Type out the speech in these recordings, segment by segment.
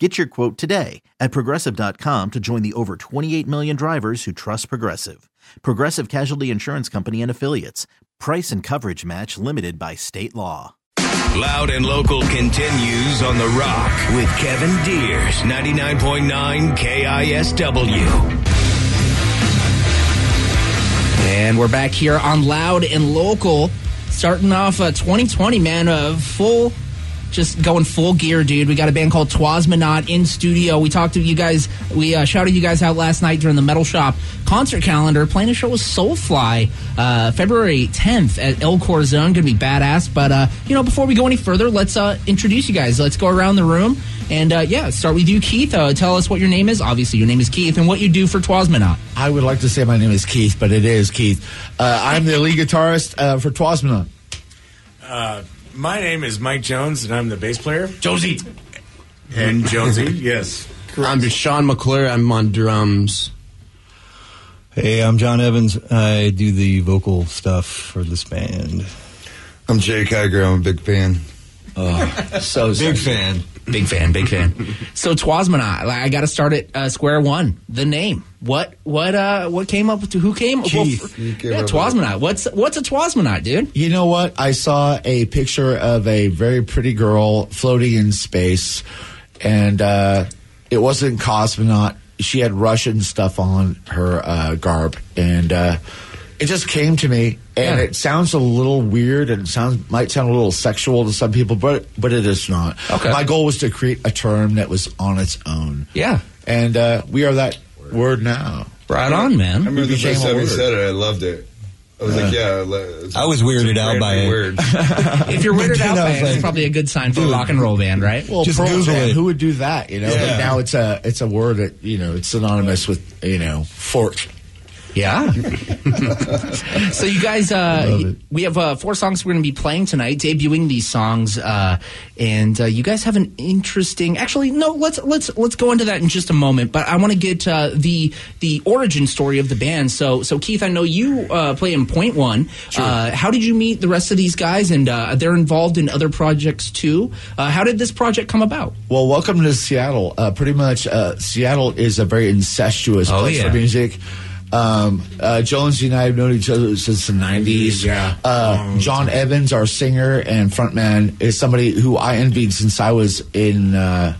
Get your quote today at progressive.com to join the over 28 million drivers who trust Progressive. Progressive Casualty Insurance Company and Affiliates. Price and coverage match limited by state law. Loud and local continues on The Rock with Kevin Deers, 99.9 KISW. And we're back here on Loud and Local, starting off uh, 2020, man, uh, full, just going full gear, dude. We got a band called Twasmanot in studio. We talked to you guys, we uh, shouted you guys out last night during the Metal Shop concert calendar, playing a show with Soulfly, uh, February 10th at El Corazon. Gonna be badass. But, uh, you know, before we go any further, let's uh, introduce you guys. Let's go around the room. And uh, yeah, start with you, Keith. Uh, tell us what your name is. Obviously, your name is Keith, and what you do for Twasmanot. I would like to say my name is Keith, but it is Keith. Uh, I'm the lead guitarist uh, for Twasmanot. My name is Mike Jones, and I'm the bass player. Josie. And Jonesy, yes. I'm Sean McClure. I'm on drums. Hey, I'm John Evans. I do the vocal stuff for this band. I'm Jay Kiger. I'm a big fan. Oh, So Big fan. Big fan, big fan. So Twasmanot, like, I got to start at uh, square one. The name. What? What? Uh, what came up to? Who came? Keith. You came yeah, up with Twasmanot. What's what's a Twasmanot, dude? You know what? I saw a picture of a very pretty girl floating in space, and uh, it wasn't cosmonaut. She had Russian stuff on her uh, garb, and uh, it just came to me. And Yeah. it sounds a little weird, and sounds might sound a little sexual to some people, but but it is not. Okay. My goal was to create a term that was on its own. Yeah, and uh, we are that word now. right on, man. I remember the first time you said it, I loved it. I was like, yeah. le- I was weirded out by it. Word. If you're weirded out I by it, it's probably a good sign for a rock and roll band, right? Well, Just Pearl Google Jam, it. Who would do that? You know, Yeah. but now it's a it's a word that you know it's synonymous with you know fort. Yeah. so you guys, uh, we have uh, four songs we're going to be playing tonight, debuting these songs, uh, and uh, you guys have an interesting. Actually, no, let's let's let's go into that in just a moment. But I want to get uh, the the origin story of the band. So so Keith, I know you uh, play in Point One. Uh, how did you meet the rest of these guys? And uh, they're involved in other projects too. Uh, how did this project come about? Well, welcome to Seattle. Uh, pretty much, uh, Seattle is a very incestuous Oh, place yeah. for music. Um, uh, Jones and I have known each other since the '90s. Yeah. Uh, John Evans, our singer and frontman, is somebody who I envied since I was in uh,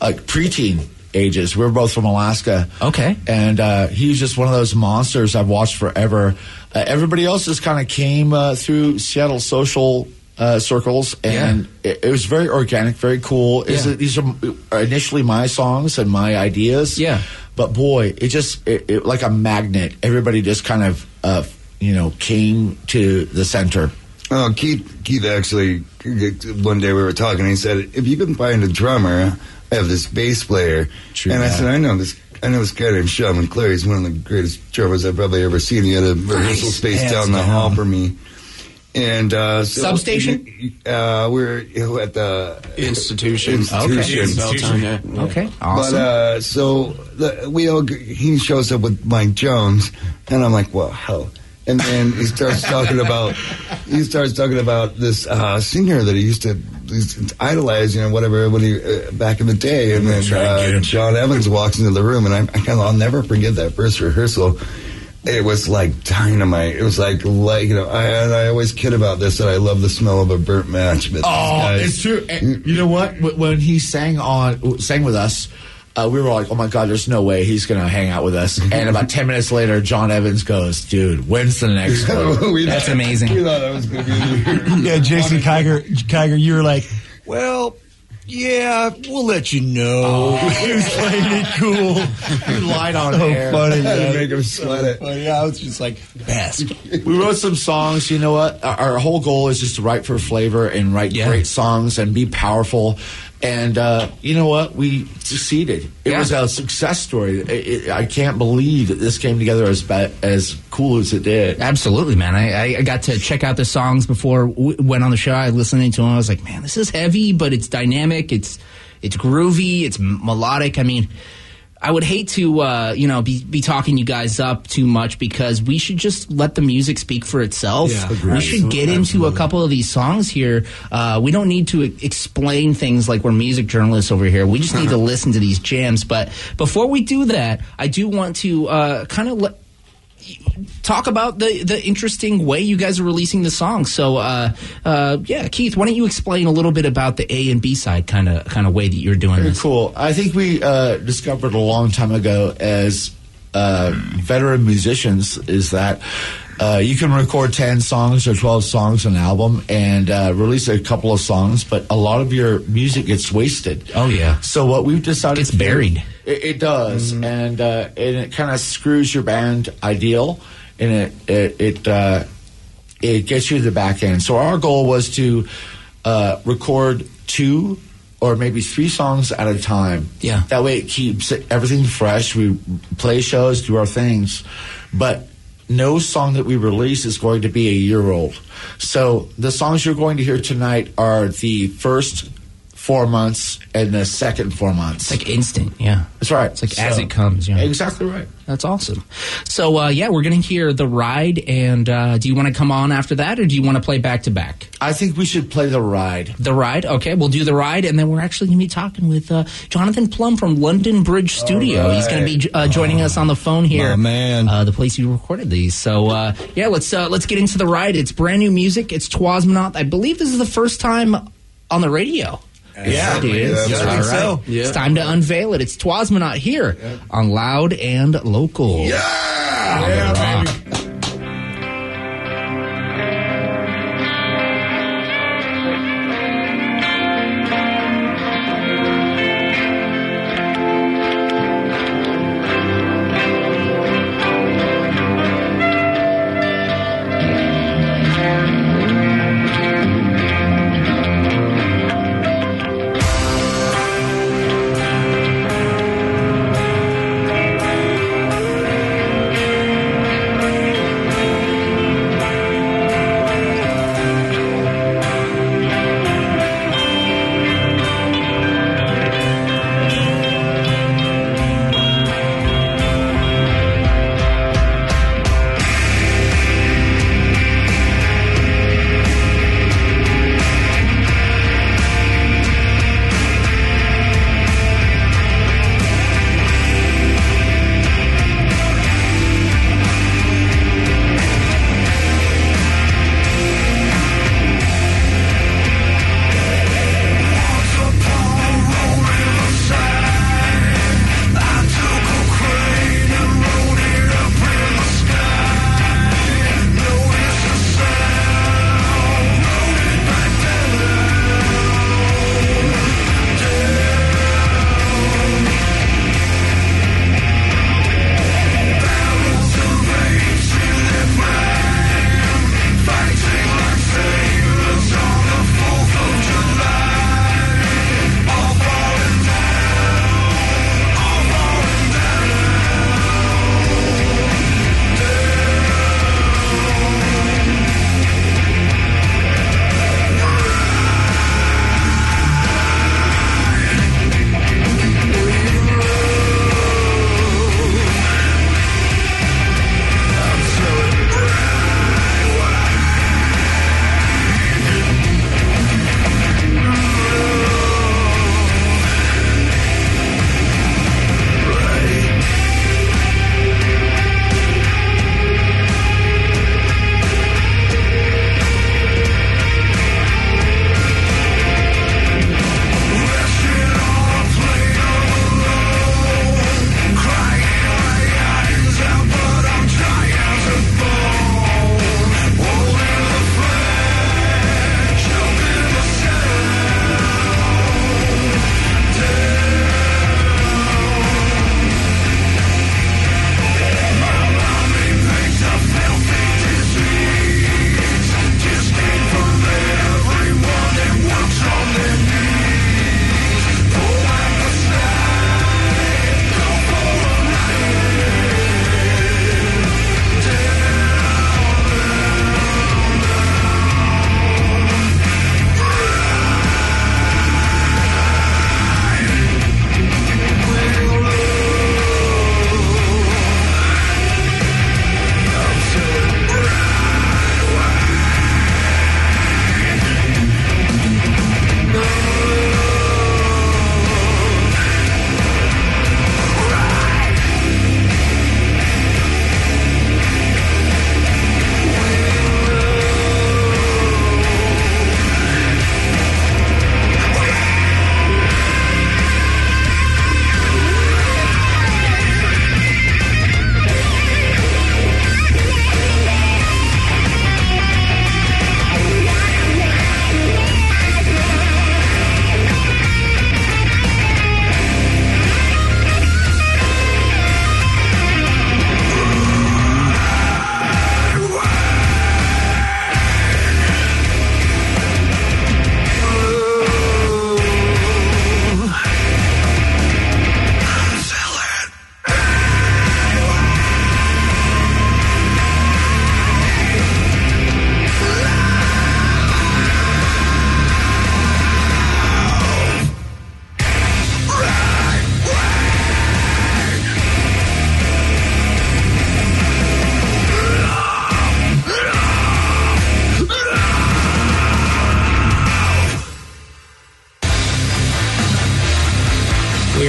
like preteen ages. We were both from Alaska. Okay. and uh, he's just one of those monsters I've watched forever. Uh, everybody else just kind of came uh, through Seattle social uh, circles, and it, it was very organic, very cool. Is Yeah. it- These are initially my songs and my ideas. Yeah. but boy, it just it, it, like a magnet. Everybody just kind of uh, you know came to the center. Oh, Keith, Keith actually, one day we were talking, and he said, if you can find a drummer, I have this bass player. True and I said, I know this. I know this guy named Sean McClure. He's one of the greatest drummers I've probably ever seen. He had a rehearsal space Hands down the down. hall for me. And uh, so, Substation? Uh, we're at the Institution. Institution. Institution. yeah. Okay, But awesome. uh, so the, we all he shows up with Mike Jones, and I'm like, well, hell. And then he starts talking about he starts talking about this uh, singer that he used to idolize, you know, whatever when he uh, back in the day. And then try and get uh. John Evans walks into the room, and I, I kind of I'll never forget that first rehearsal. It was like dynamite. It was like like you know. I, and I always kid about this that I love the smell of a burnt match. But Oh, guys- it's true. And you know what? When he sang on sang with us, uh, we were like, "Oh my god, there's no way he's going to hang out with us." And about ten minutes later, John Evans goes, "Dude, when's the next one?" That's amazing. We thought that was going to be. Yeah, Jason Kiger, Kiger, you were like, well, yeah, we'll let you know. Oh. he was playing it cool. You lied on So air. funny, man. make him sweat it. But yeah, I was just like, best. We wrote some songs. You know what? Our, our whole goal is just to write for flavor and write Yeah. great songs and be powerful. And uh, you know what? We succeeded. It Yeah. was a success story. It- it- I can't believe that this came together as as cool as it did. Absolutely, man. I, I- got to check out the songs before we went on the show. I listening to them. I was like, man, this is heavy, but it's dynamic. It's it's groovy. It's melodic. I mean, I would hate to uh, you know be be talking you guys up too much because we should just let the music speak for itself. Yeah, we should get into a couple of these songs here. Uh, we don't need to explain things like we're music journalists over here. We just need to listen to these jams. But before we do that, I do want to uh, kind of let talk about the the interesting way you guys are releasing the song. So, uh, uh, yeah, Keith, why don't you explain a little bit about the A and B side kind of kind of way that you're doing Very this? cool. I think we uh, discovered a long time ago as uh, veteran musicians is that uh, you can record 10 songs or 12 songs on an album and uh, release a couple of songs, but a lot of your music gets wasted. Oh, yeah. So what we've decided It's to do- buried. it, it does, and uh, and it kind of screws your band ideal, and it it it, uh, it gets you to the back end. So our goal was to uh, record two or maybe three songs at a time. Yeah. that way it keeps everything fresh. We play shows, do our things, but. No song that we release is going to be a year old. So the songs you're going to hear tonight are the first four months and the second four months. It's like instant, yeah. That's right. It's like as it comes, yeah. Exactly right. That's awesome. So, uh, yeah, we're gonna hear the ride, and uh, do you want to come on after that, or do you want to play back to back? I think we should play the ride. The ride, okay. We'll do the ride, and then we're actually going to be talking with uh, Jonathan Plum from London Bridge Studio. He's going to be uh, joining us on the phone here, My man. uh, the place you recorded these. So uh, yeah, let's uh, let's get into the ride. It's brand new music. It's Twasmonaut. I believe this is the first time on the radio. Yeah, it is. yeah, I All think so. right. It's time to unveil it. It's Twasmonaut here on Loud and Local. Yeah, baby.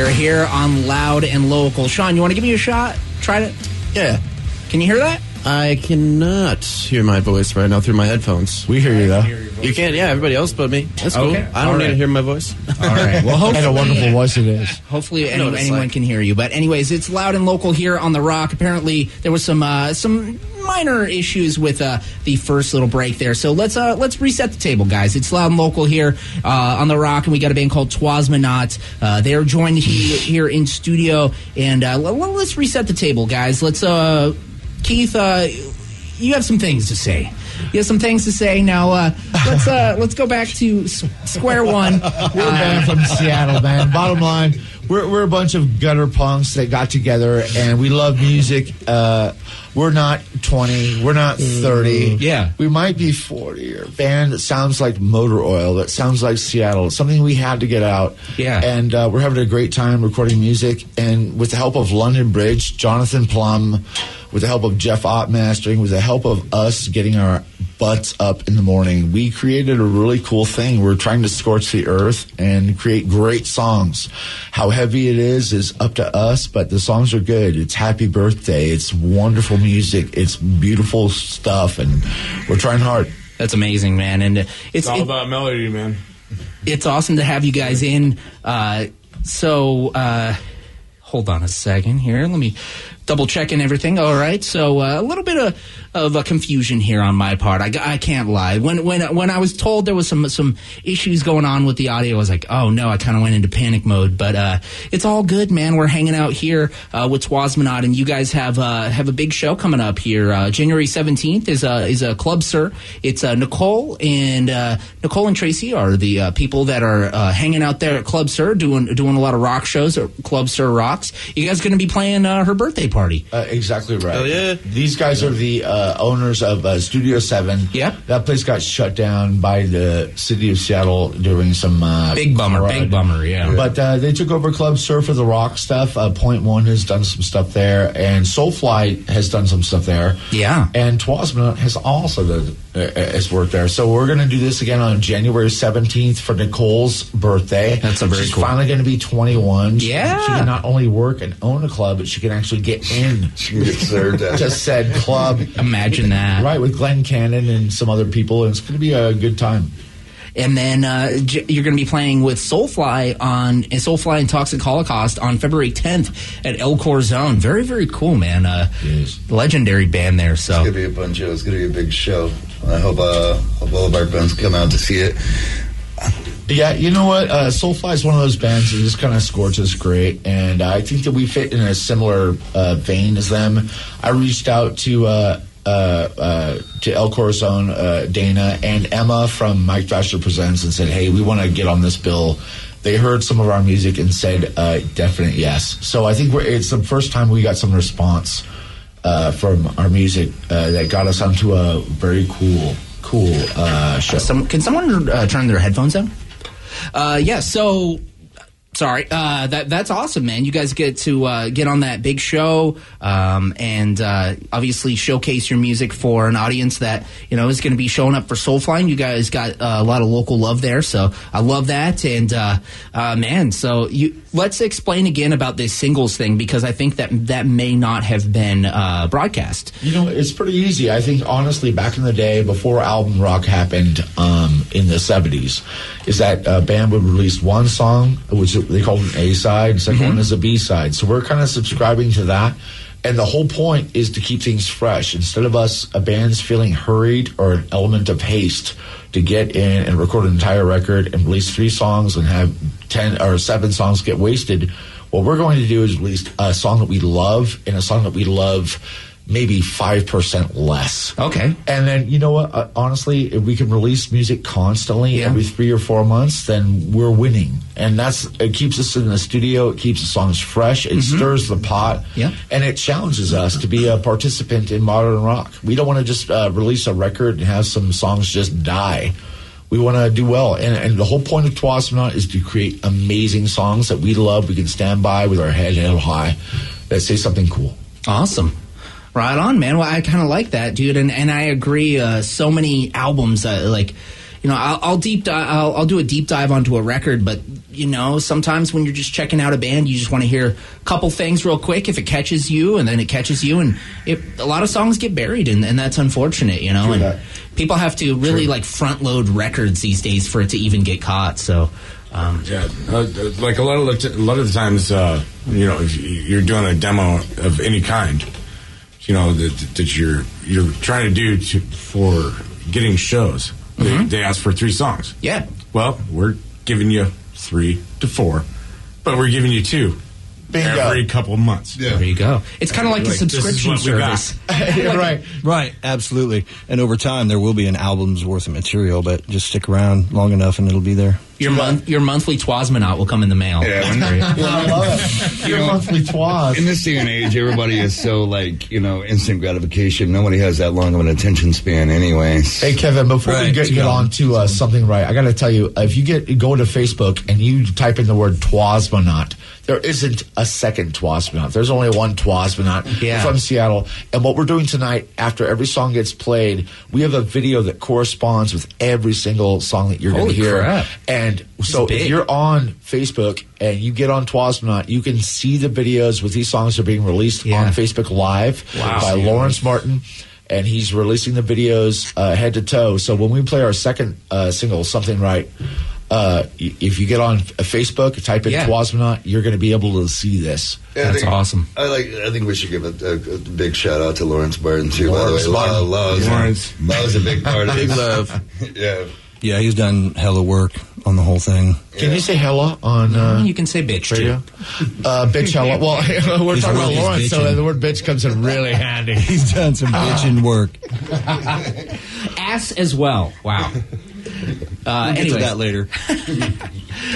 Deer here on Loud and Local. Sean, you want to give me a shot? Try it. Yeah. Can you hear that? I cannot hear my voice right now through my headphones. We hear you though. You can, yeah. Everybody else but me. That's cool. Okay, I don't all need right. to hear my voice. All right. Well, hopefully, And a wonderful voice it is. Hopefully, any, know what it's anyone like. can hear you. But anyways, it's loud and local here on the Rock. Apparently, there was some uh, some minor issues with uh, the first little break there. So let's uh, let's reset the table, guys. It's loud and local here uh, on the Rock, and we got a band called Twasmanot. Uh, they are joined here in studio, and uh, let's reset the table, guys. Let's uh, Keith. Uh, you have some things to say. You have some things to say. Now uh, let's uh, let's go back to square one. We're band from Seattle, man. Bottom line, we're, we're a bunch of gutter punks that got together and we love music. Uh, we're not 20, we're not 30. Yeah. We might be 40 or a band that sounds like motor oil, that sounds like Seattle, something we had to get out. Yeah. And uh, we're having a great time recording music. And with the help of London Bridge, Jonathan Plum, with the help of Jeff Ott mastering, with the help of us getting our butts up in the morning, we created a really cool thing. We're trying to scorch the earth and create great songs. How heavy it is is up to us, but the songs are good. It's happy birthday. It's wonderful music. It's beautiful stuff, and we're trying hard. That's amazing, man. And uh, it's It's all it- about melody, man. it's awesome to have you guys in. Uh, so, uh, hold on a second here. Let me double check everything. All right. So uh, a little bit of, of a confusion here on my part. I, I can't lie. When when when I was told there was some some issues going on with the audio, I was like, oh no. I kind of went into panic mode. But uh, it's all good, man. We're hanging out here uh, with Twasmanot, and you guys have uh, have a big show coming up here. Uh, January seventeenth is a is a club, sir. It's Nicole and Nicole and Tracy are the people that are hanging out there at Club Sur doing doing a lot of rock shows Club Sur Rocks. You guys going to be playing her birthday party? Uh, exactly right. Hell yeah. These guys are the uh, owners of uh, Studio Seven. Yep. That place got shut down by the city of Seattle during some uh, Big bummer, fraud. big bummer, yeah. But uh, they took over Club Surf of the Rock stuff. Uh, Point One has done some stuff there, and Soulfly has done some stuff there. Yeah. And Twasmanot has also done, uh, has worked there. So we're going to do this again on January seventeenth for Nicole's birthday. That's a very She's cool- finally going to be twenty one. Yeah. She can not only work and own a club, but she can actually get in She get served at. to said club. Imagine that. Right, with Glenn Cannon and some other people, and it's going to be a good time. And then uh, J- you're going to be playing with Soulfly on uh, Soulfly and Toxic Holocaust on February 10th at El Corazon. Very, very cool, man. Uh, Yes. legendary band there. So It's gonna be a bunch of. It's gonna be a big show. I hope uh, hope all of our friends come out to see it. Yeah, you know what? Uh, Soulfly is one of those bands that just kind of scorches great, and I think that we fit in a similar uh, vein as them. I reached out to uh, uh, uh, to El Corazon, uh, Dana, and Emma from Mike Thrasher Presents, and said, "Hey, we want to get on this bill." They heard some of our music and said, uh, "Definite yes." So I think it's the first time we got some response from our music that got us onto a very cool, cool show. some, can someone turn their headphones down? Uh, yeah. So. Sorry, uh, that that's awesome, man. You guys get to uh, get on that big show um, and uh, obviously showcase your music for an audience that you know is going to be showing up for Soulfly. You guys got uh, a lot of local love there, so I love that. And uh, uh, man, so you let's explain again about this singles thing because I think that that may not have been broadcast. You know, it's pretty easy. I think honestly, back in the day, before album rock happened um, in the '70s, is that a band would release one song, which they called an A side, 2nd mm-hmm. one is a B side. So we're kind of subscribing to that. And the whole point is to keep things fresh. Instead of us, a band's feeling hurried or an element of haste to get in and record an entire record and release three songs and have 10 or seven songs get wasted, what we're going to do is release a song that we love and a song that we love maybe 5% less. Okay. And then, you know what? Uh, honestly, if we can release music constantly Yeah. every three or four months, then we're winning. And that's, it keeps us in the studio. It keeps the songs fresh. It stirs the pot. Mm-hmm. Yeah. And it challenges us to be a participant in modern rock. We don't want to just uh, release a record and have some songs just die. We want to do well. And, and the whole point of Twasmanot is to create amazing songs that we love, we can stand by with our head held high, that say something cool. Awesome. Right on, man. Well, I kind of like that, dude, and and I agree. Uh, so many albums, uh, like, you know, I'll, I'll deep dive, I'll, I'll do a deep dive onto a record, but you know, sometimes when you're just checking out a band, you just want to hear a couple things real quick. If it catches you, and then it catches you, and it, a lot of songs get buried, and, and that's unfortunate, you know. True and that. people have to really like front load records these days for it to even get caught. So. Um, Yeah, uh, like a lot of the t- a lot of the times, uh, you know, if you're doing a demo of any kind, you know that, that you're you're trying to do to, for getting shows. They, mm-hmm. they ask for three songs. yeah, Well, we're giving you three to four, but we're giving you two Bingo. every couple of months. there you go. It's kind of like, Like, a subscription what we got. service. You're right. Right, absolutely. And over time, there will be an album's worth of material, but just stick around long enough and it'll be there. Your month, your monthly Twasmonaut will come in the mail. Yeah, when- great. I love it. Your monthly twaz. In this day and age, everybody is so like you know instant gratification. Nobody has that long of an attention span, anyways. Hey Kevin, before we get, get on to uh, something right, I got to tell you, if you get go to Facebook and you type in the word Twasmonaut, there isn't a second Twasmonaut. There's only one Twasmonaut Yeah. from Seattle. And what we're doing tonight, after every song gets played, we have a video that corresponds with every single song that you're going to hear. crap. And so big. if you're on Facebook and you get on Twasmonaut, you can see the videos with these songs that are being released Yeah. on Facebook Live Wow. by Lawrence Martin and he's releasing the videos uh, head to toe. So when we play our second uh, single, "Something Right," uh, y- if you get on uh, Facebook, type in Yeah. Twasmonaut, you're going to be able to see this. Yeah, I That's think- awesome. I like. I think we should give a, a, a big shout out to Lawrence Barton too. Lawrence by the way, Barton. Lawrence, Lawrence. Lawrence a big part of Big love. Yeah. Yeah, he's done hella work on the whole thing. Can you say hella on uh, you can say bitch radio? too. Uh, bitch hella. Well, we're He's talking about really Lawrence, so bitching. the word bitch comes in really handy. He's done some bitching work. Ass as well. Wow. Uh, We'll get to anyways, that later.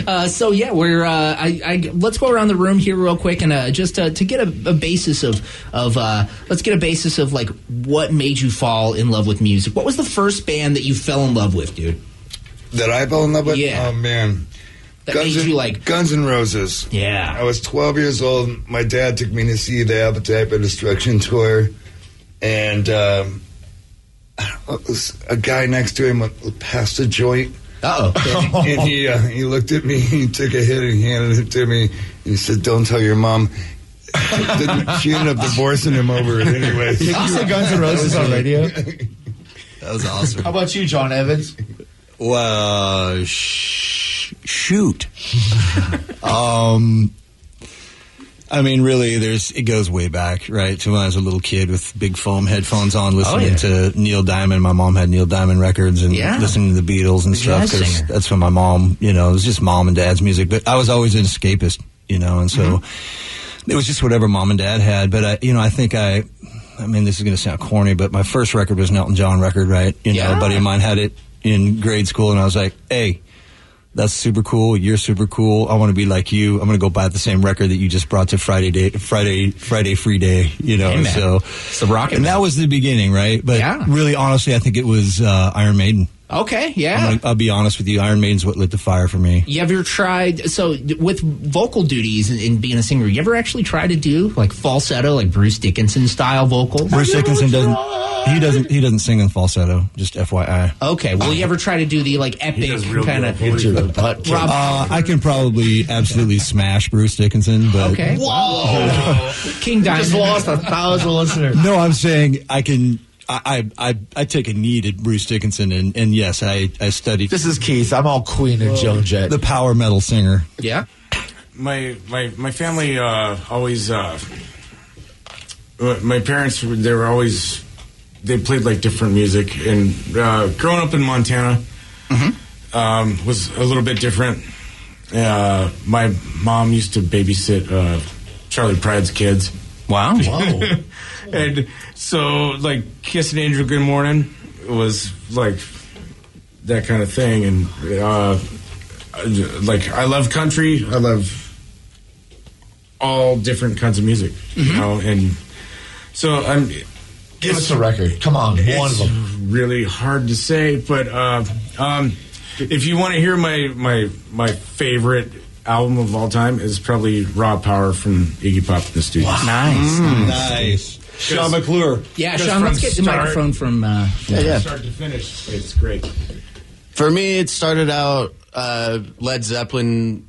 Uh, so yeah, we're. Uh, I, I let's go around the room here real quick and uh, just uh, to get a, a basis of of uh, let's get a basis of like what made you fall in love with music. What was the first band that you fell in love with, dude? That I fell in love with. Yeah. Oh man. That made N- you like Guns N' Roses. Yeah. I was 12 years old. My dad took me to see the Appetite for Destruction tour, and um, I don't know, it was a guy next to him passed a joint. Uh oh. and he uh, he looked at me, he took a hit, and he handed it to me. And he said, "Don't tell your mom." She ended up divorcing him over it anyway. Did you say Guns N' Roses on radio? That was awesome. How about you, John Evans? Well, sh- shoot. um, I mean, really, there's it goes way back, right? To when I was a little kid with big foam headphones on, listening yeah. to Neil Diamond. My mom had Neil Diamond records and Yeah. listening to the Beatles and stuff. Jazz 'cause singer. that's when my mom, you know, it was just mom and dad's music. But I was always an escapist, you know, and so Mm-hmm. it was just whatever mom and dad had. But I, you know, I think I. I mean, this is going to sound corny, but my first record was an Elton John record, right? You know, Yeah. a buddy of mine had it in grade school, and I was like, "Hey, that's super cool. You're super cool. I want to be like you. I'm going to go buy the same record that you just brought to Friday day, Friday, Friday free day. You know, Hey, so It's the rocket and man. that was the beginning, right? But Yeah. really, honestly, I think it was uh, Iron Maiden. Okay, I'm yeah. gonna, I'll be honest with you. Iron Maiden's what lit the fire for me. You ever tried so with vocal duties and, and being a singer? You ever actually try to do like falsetto, like Bruce Dickinson style vocals? Bruce Dickinson doesn't. He doesn't. He doesn't sing in falsetto. Just FYI. Okay, well, you ever try to do the like epic does kind of good Get your butt. Rob? Uh, I can probably absolutely smash Bruce Dickinson, but okay, Whoa, King Just lost a thousand listeners. No, I'm saying I can. I I, I, I take a knee to Bruce Dickinson, and, and yes, I, I studied This is Keith. I'm all Queen and Joan Jett. the power metal singer. Yeah. my my my family uh, always uh, uh, my parents they were always they played like different music and uh, growing up in Montana um, was a little bit different. Uh, my mom used to babysit uh, Charley Pride's kids. Wow. and so like Kiss an Angel Good Morning was like that kind of thing and uh like I love country I love all different kinds of music you know and so I'm Give us a record. Come on, one of it's them. really hard to say but uh um if you want to hear my my my favorite album of all time is probably Raw Power from Iggy Pop in the studio Nice. Nice. Sean McClure. Yeah, Because Sean, from let's get the start- microphone from. Uh, from Yeah. start to finish it's great For me, it started out uh, Led Zeppelin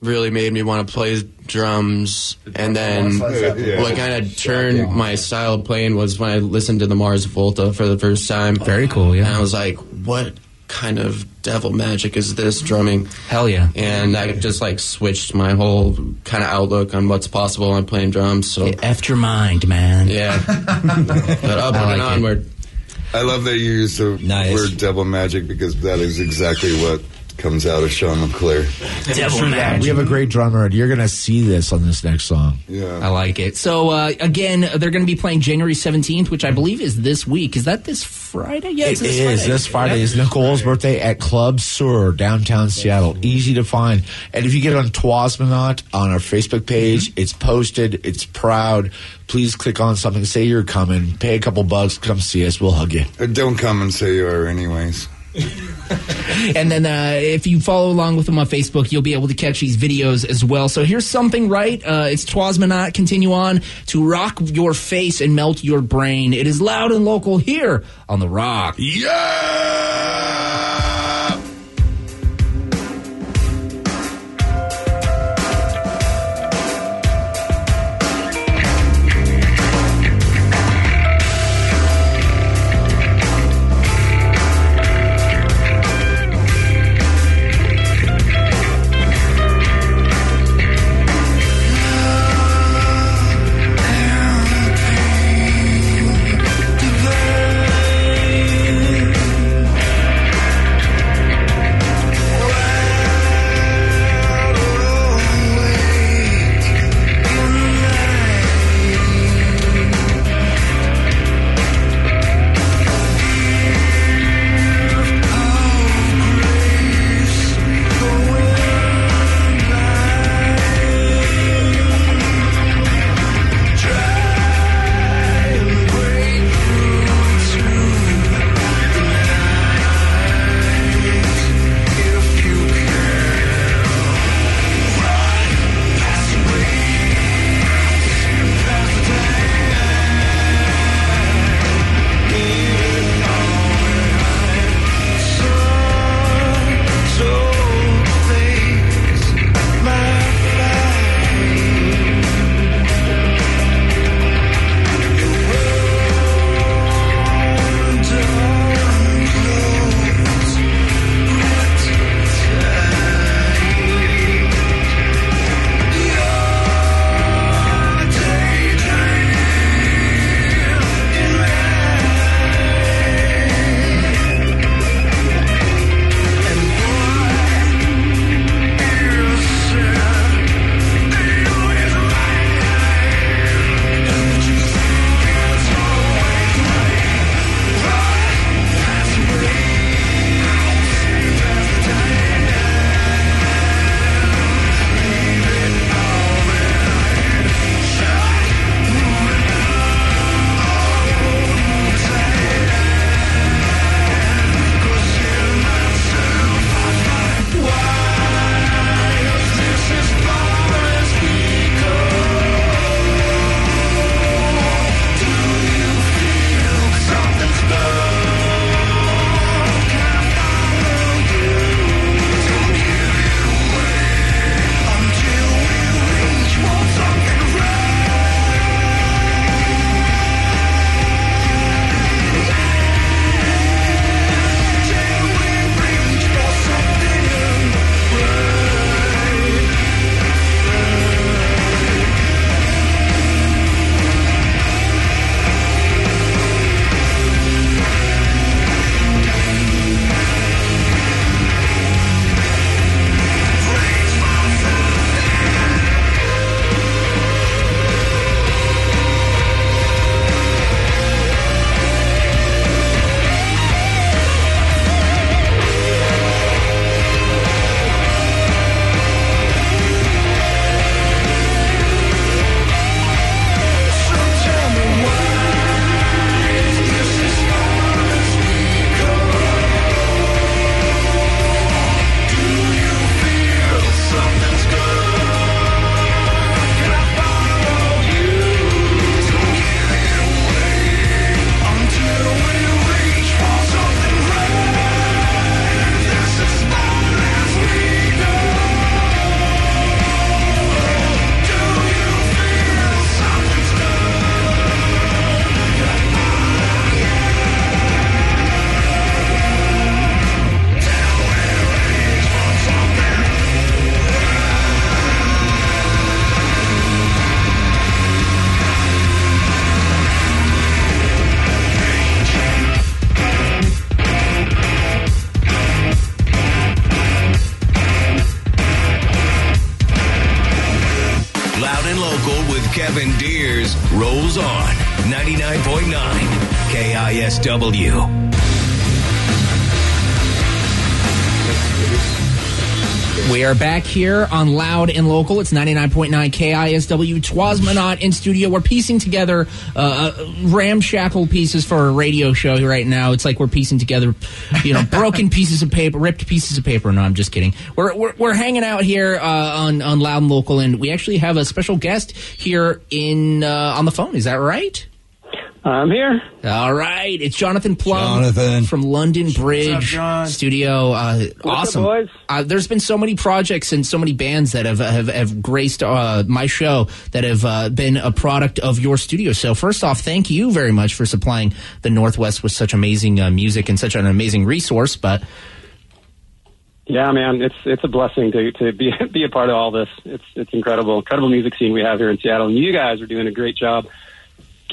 really made me want to play drums, and then Yeah. what kind of turned my style of playing was when I listened to the Mars Volta for the first time. Very cool, yeah. And I was like, what kind of devil magic is this drumming? Hell yeah. And I just like switched my whole kind of outlook on what's possible on playing drums. So Effed your mind, man. yeah, but up I like and it. onward. I love that you use the Nice. word devil magic because that is exactly what comes out of Sean LeClaire. Devil We have a great drummer, and you're going to see this on this next song. Yeah. I like it. So uh, again, they're going to be playing January seventeenth, which I believe is this week. Is that this Friday? Yeah, it's It this is Friday. this Friday is Nicole's birthday at Club Sur downtown Seattle. Easy to find, and if you get on Twasmanot on our Facebook page, it's posted. It's proud. Please click on something. Say you're coming. Pay a couple bucks. Come see us. We'll hug you. Uh, Don't come and say you are, anyways. And then uh, if you follow along with them on Facebook, you'll be able to catch these videos as well. So here's something, right? Uh, it's Twasmanot. Continue on to rock your face and melt your brain. It is loud and local here on The Rock. Kevin We are back here on Loud and Local. It's 99.9 KISW. Twasmanot in studio. We're piecing together uh, uh, ramshackle pieces for a radio show right now. It's like we're piecing together, you know, broken pieces of paper, ripped pieces of paper. No, I'm just kidding. We're, we're, we're hanging out here uh, on, on Loud and Local, and we actually have a special guest here in uh, on the phone. Is that right? I'm here. All right, it's Jonathan Plum Jonathan. from London Bridge up, Studio. Uh, awesome, boys? Uh, there's been so many projects and so many bands that have have, have graced uh, my show that have uh, been a product of your studio. So first off, thank you very much for supplying the Northwest with such amazing uh, music and such an amazing resource. But Yeah, man, it's it's a blessing to to be be a part of all this. It's it's incredible, incredible music scene we have here in Seattle, and you guys are doing a great job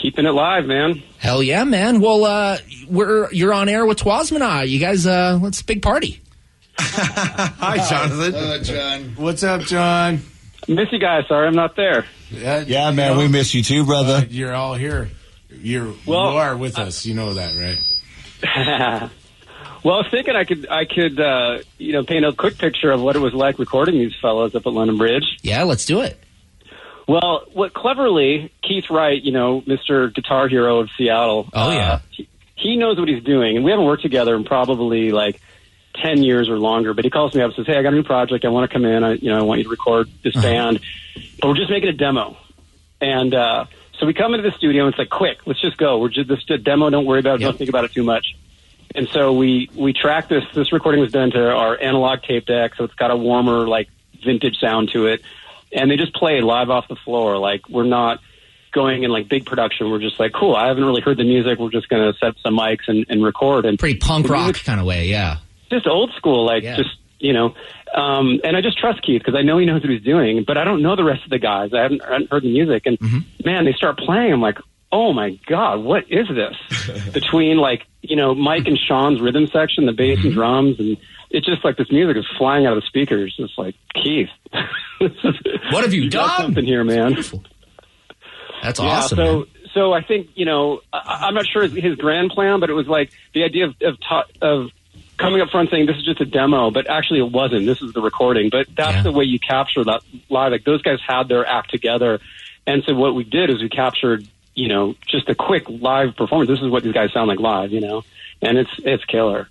keeping it live, man. hell yeah, man! Well, uh, we're you're on air with Twasmanot. You guys, uh, let's big party. Hi, Jonathan. Uh, John. What's up, John? Miss you guys. Sorry, I'm not there. Yeah, Yeah, you man, know, we miss you too, uh, brother. you're all here. You're Well, you are with us. You know that, right? well, I was thinking I could I could uh, you know paint a quick picture of what it was like recording these fellows up at London Bridge. Yeah, let's do it. Well, what cleverly Keith Wright, you know, Mr. Guitar Hero of Seattle. Oh, yeah. uh, he, he knows what he's doing, and we haven't worked together in probably like ten years or longer. But he calls me up and says, "Hey, I got a new project. I want to come in. I, you know, I want you to record this band, but we're just making a demo." And uh, so we come into the studio, and it's like, "Quick, let's just go. We're just this demo. Don't worry about it. Yep. Don't think about it too much." And so we we track this. This recording was done to our analog tape deck, so it's got a warmer, like vintage sound to it. And they just play live off the floor. Like we're not going in like big production. We're just like, cool. I haven't really heard the music. We're just going to set some mics and, and record. And Pretty punk rock music- kind of way. Yeah. just old school, like Yeah. just you know. Um, and I just trust Keith because I know he knows what he's doing, but I don't know the rest of the guys. I haven't, I haven't heard the music, and man, they start playing. I'm like, oh my god, what is this? Between like you know Mike and Sean's rhythm section, the bass and drums, and it's just like this music is flying out of the speakers. It's like Keith, What have you got done? something here, man. That's Yeah, awesome. so man. so I think you know I, I'm not sure his, his grand plan, but it was like the idea of of, ta- of coming up front saying this is just a demo, but actually it wasn't. This is the recording. But that's Yeah. the way you capture that live. Like those guys had their act together, and so what we did is we captured you know just a quick live performance. This is what these guys sound like live, you know, and it's it's killer.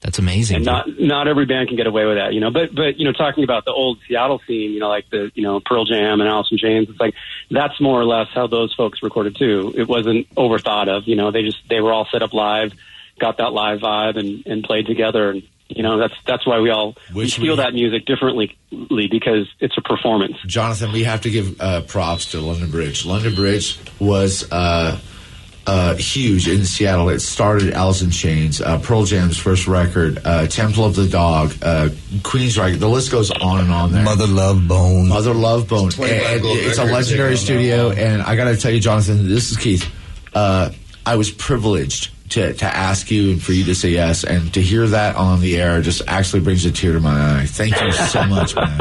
That's amazing. And not not every band can get away with that, you know. But but you know, talking about the old Seattle scene, you know, like the you know Pearl Jam and Alice in Chains, it's like that's more or less how those folks recorded too. It wasn't overthought of, you know. They just they were all set up live, got that live vibe, and and played together. And you know, that's that's why we all we feel we- that music differently because it's a performance. Jonathan, we have to give uh, props to London Bridge. London Bridge was uh, uh, huge in Seattle. It started Alice in Chains, uh, Pearl Jam's first record, uh, Temple of the Dog, uh, Queensryche. The list goes on and on there. Mother Love Bone. Mother Love Bone. 25 And gold it's a legendary studio, and I got to tell you, Jonathan, this is Keith. Uh, I was privileged to, to ask you and for you to say yes, and to hear that on the air just actually brings a tear to my eye. Thank you so much, man.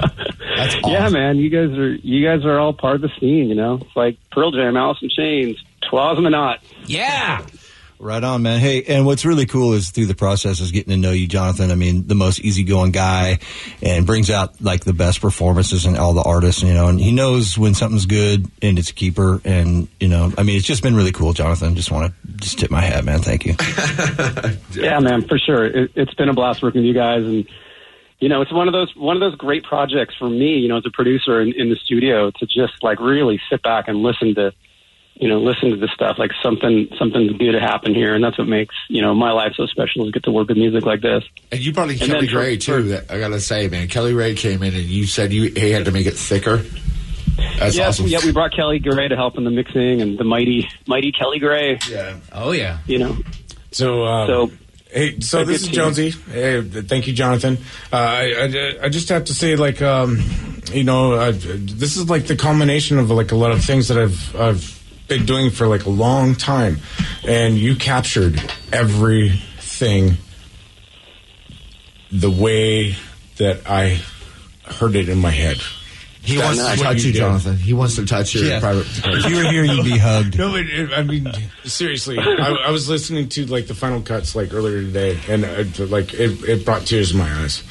That's awesome. Yeah, man, you guys are you guys are all part of the scene. You know, it's like Pearl Jam, Alice in Chains, Twas Not. yeah. Right on, man. Hey, and what's really cool is through the process is getting to know you, Jonathan. I mean, the most easygoing guy and brings out like the best performances and all the artists, you know, and he knows when something's good and it's a keeper. And, you know, I mean, it's just been really cool, Jonathan. Just want to just tip my hat, man. Thank you. Yeah, man, for sure. It, it's been a blast working with you guys, and you know, it's one of those one of those great projects for me. You know, as a producer in, in the studio, to just like really sit back and listen to, you know, listen to this stuff. Like something something good to happen here, and that's what makes you know my life so special is get to work with music like this. And you brought in And Kelly then for- Gray too. That I gotta say, man, Kelly Gray came in and you said you he had to make it thicker. That's yeah, awesome. yeah, we brought Kelly Gray to help in the mixing, and the mighty mighty Kelly Gray. yeah. Oh yeah. You know, So, uh, So- hey, so a this is Jonesy. Hey, thank you, Jonathan. Uh, I, I, I just have to say, like, um, you know, uh, this is like the culmination of like a lot of things that I've I've been doing for like a long time, and you captured everything the way that I heard it in my head. He That's wants to what touch you, you do. Jonathan. He wants to touch your Yeah. private. If you were here, you'd be hugged. No, but it, I mean, seriously, I, I was listening to like the final cuts like earlier today, and uh, like it, it brought tears to my eyes.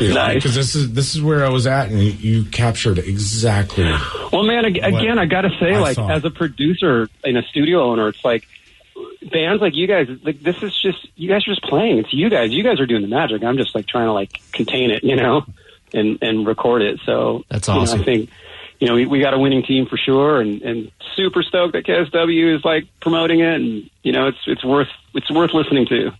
You Nice. because this is this is where I was at, and you, you captured exactly. Well, man, again, I got to say, I like, saw. as a producer and a studio owner, it's like bands like you guys. Like, this is just you guys are just playing. It's you guys. You guys are doing the magic. I'm just like trying to like contain it, you know, and and record it. So That's you know, awesome. I think you know we, we got a winning team for sure, and and super stoked that KISW is like promoting it, and you know it's it's worth it's worth listening to.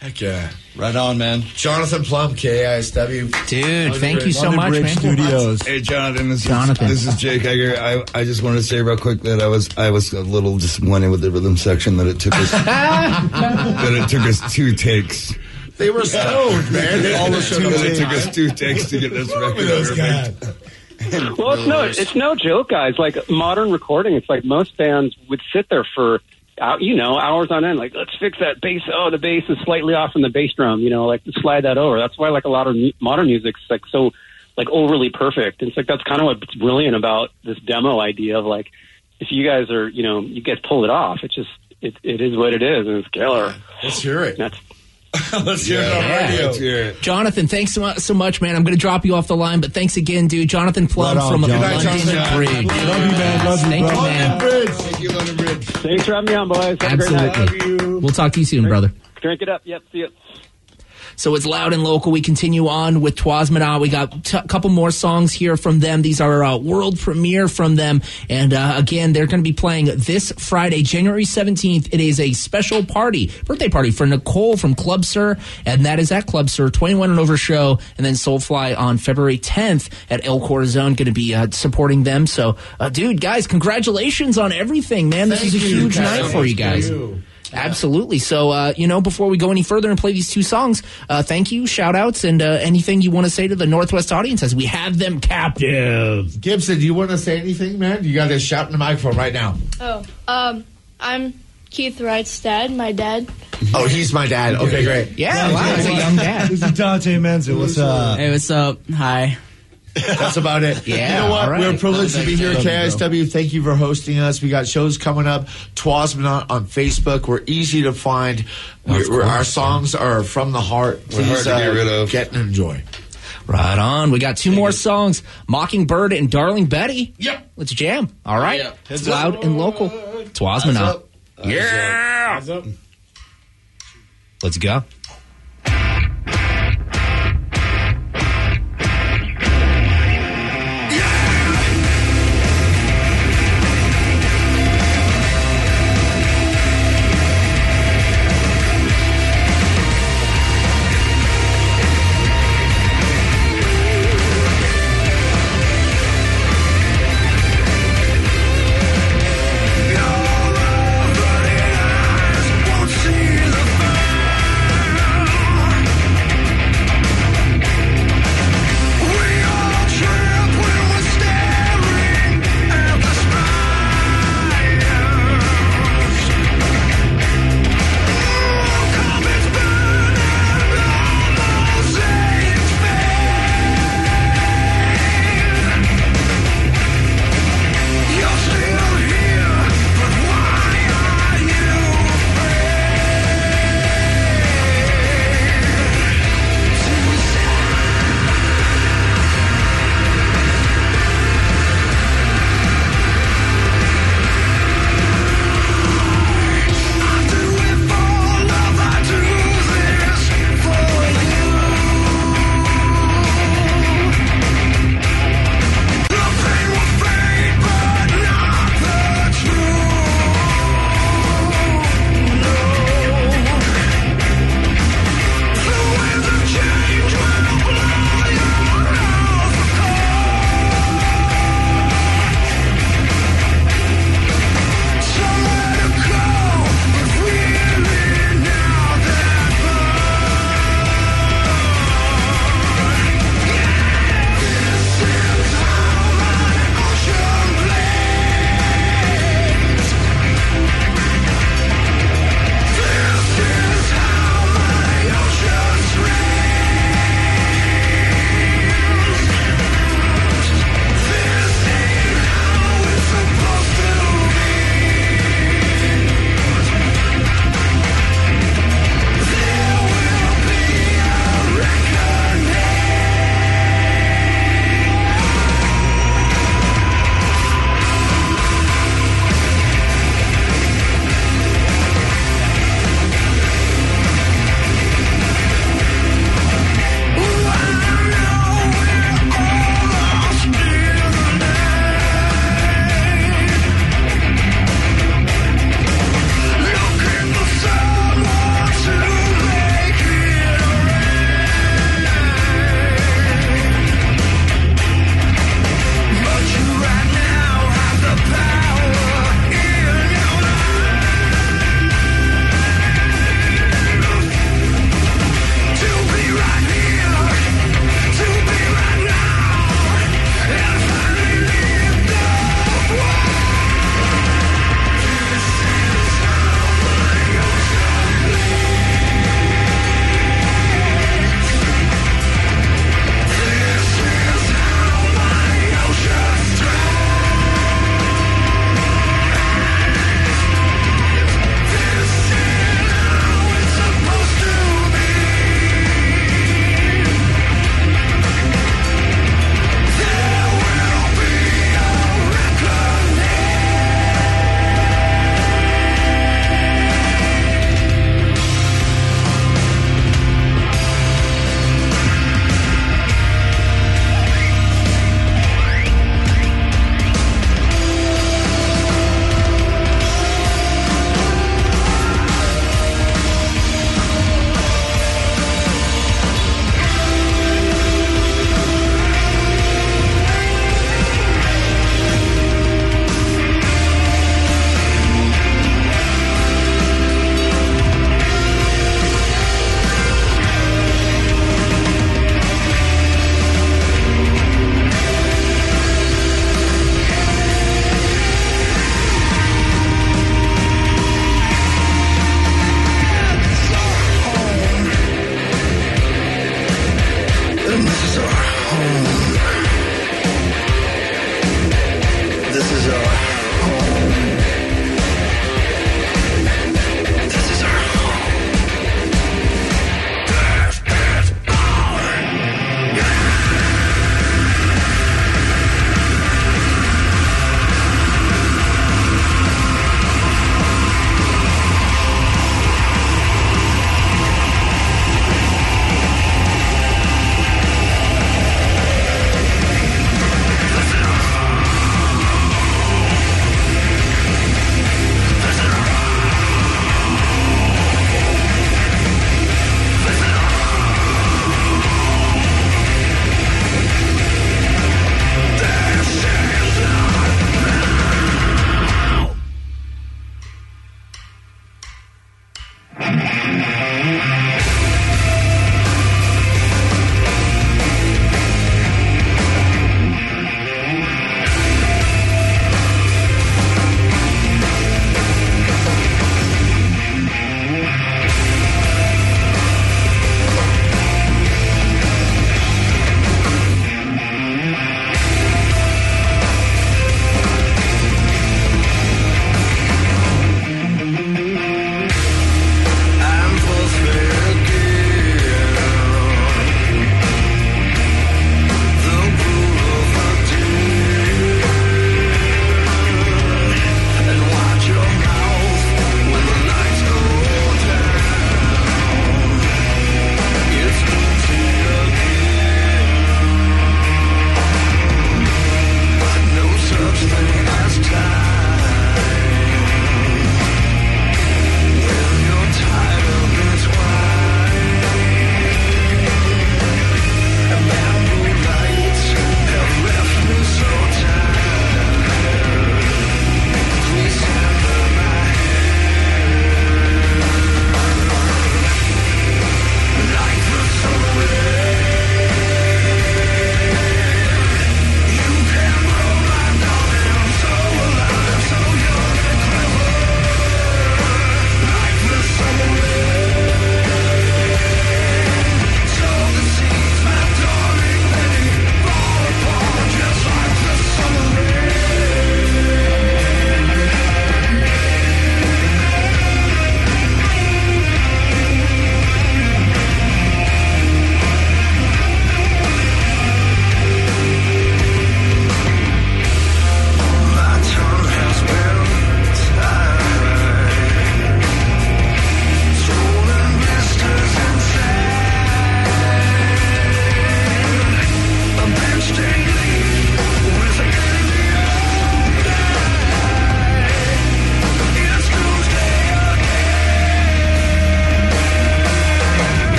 Heck yeah. Right on, man. Jonathan Plum, KISW. Dude, thank you so London much, Bridge man. Studios. Hey, Jonathan. This Jonathan. is this is Jake Egger. I I just wanted to say real quick that I was I was a little disappointed with the rhythm section that it took us that it took us two takes. They were stoned, man. They all showed up. That it took us two takes to get this record over. made. Well, it's no, it's no joke, guys. Like modern recording, it's like most bands would sit there for, uh, you know, hours on end. Like, let's fix that bass. Oh, the bass is slightly off from the bass drum. You know, like slide that over. That's why like a lot of mu- modern music's like so like overly perfect. And it's like that's kind of what's brilliant about this demo idea of like, if you guys are, you know, you guys pull it off. It's just it, it is what it is, and it's killer. Let's hear it. That's Let's hear it on Yeah. radio. Let's hear it. Jonathan, thanks so mu- so much, man. I'm going to drop you off the line, but thanks again, dude. Jonathan Plum Right on, from John. London Good night, Bridge. Love you, man. Love you, Thank you, bro. man. Bridge. Thank you, London Bridge. thanks for having me on, boys. Have a great night. Absolutely. We'll talk to you soon, brother. Drink it up. Yep. See you. So it's loud and local. We continue on with Twasmanot. We got t- a couple more songs here from them. These are uh, world premiere from them. And uh, again, they're going to be playing this Friday, January 17th. It is a special party, birthday party for Nicole from Club Sur. And that is at Club Sur, 21 and over show. And then Soulfly on February 10th at El Corazon, going to be uh, supporting them. So, uh, dude, guys, congratulations on everything, man. This Thank is a you, huge night for you guys. Absolutely. So, uh, you know, before we go any further and play these two songs, uh, thank you, shout outs, and uh, anything you want to say to the Northwest audience as we have them captive. Gibson, do you want to say anything, man? You got to shout in the microphone right now. Oh, um, I'm Keith Wright's dad, my dad. Oh, he's my dad. Okay, great. Yeah, wow, it's a young dad. This is Dante Menzel. What's up? Hey, what's up? Hi. That's about it. Yeah, You know what? right. We're privileged to be here at. KISW. Thank you for hosting us. We got shows coming up. Twasmanot on Facebook. We're easy to find. We're, we're- our songs are from the heart. We're hard to get uh, rid of. Get and enjoy. Right on. We got two more songs Mockingbird and Darling Betty. Yep. Let's jam. All right. It's loud and local. Twasmanot. Yeah. Up. Let's go.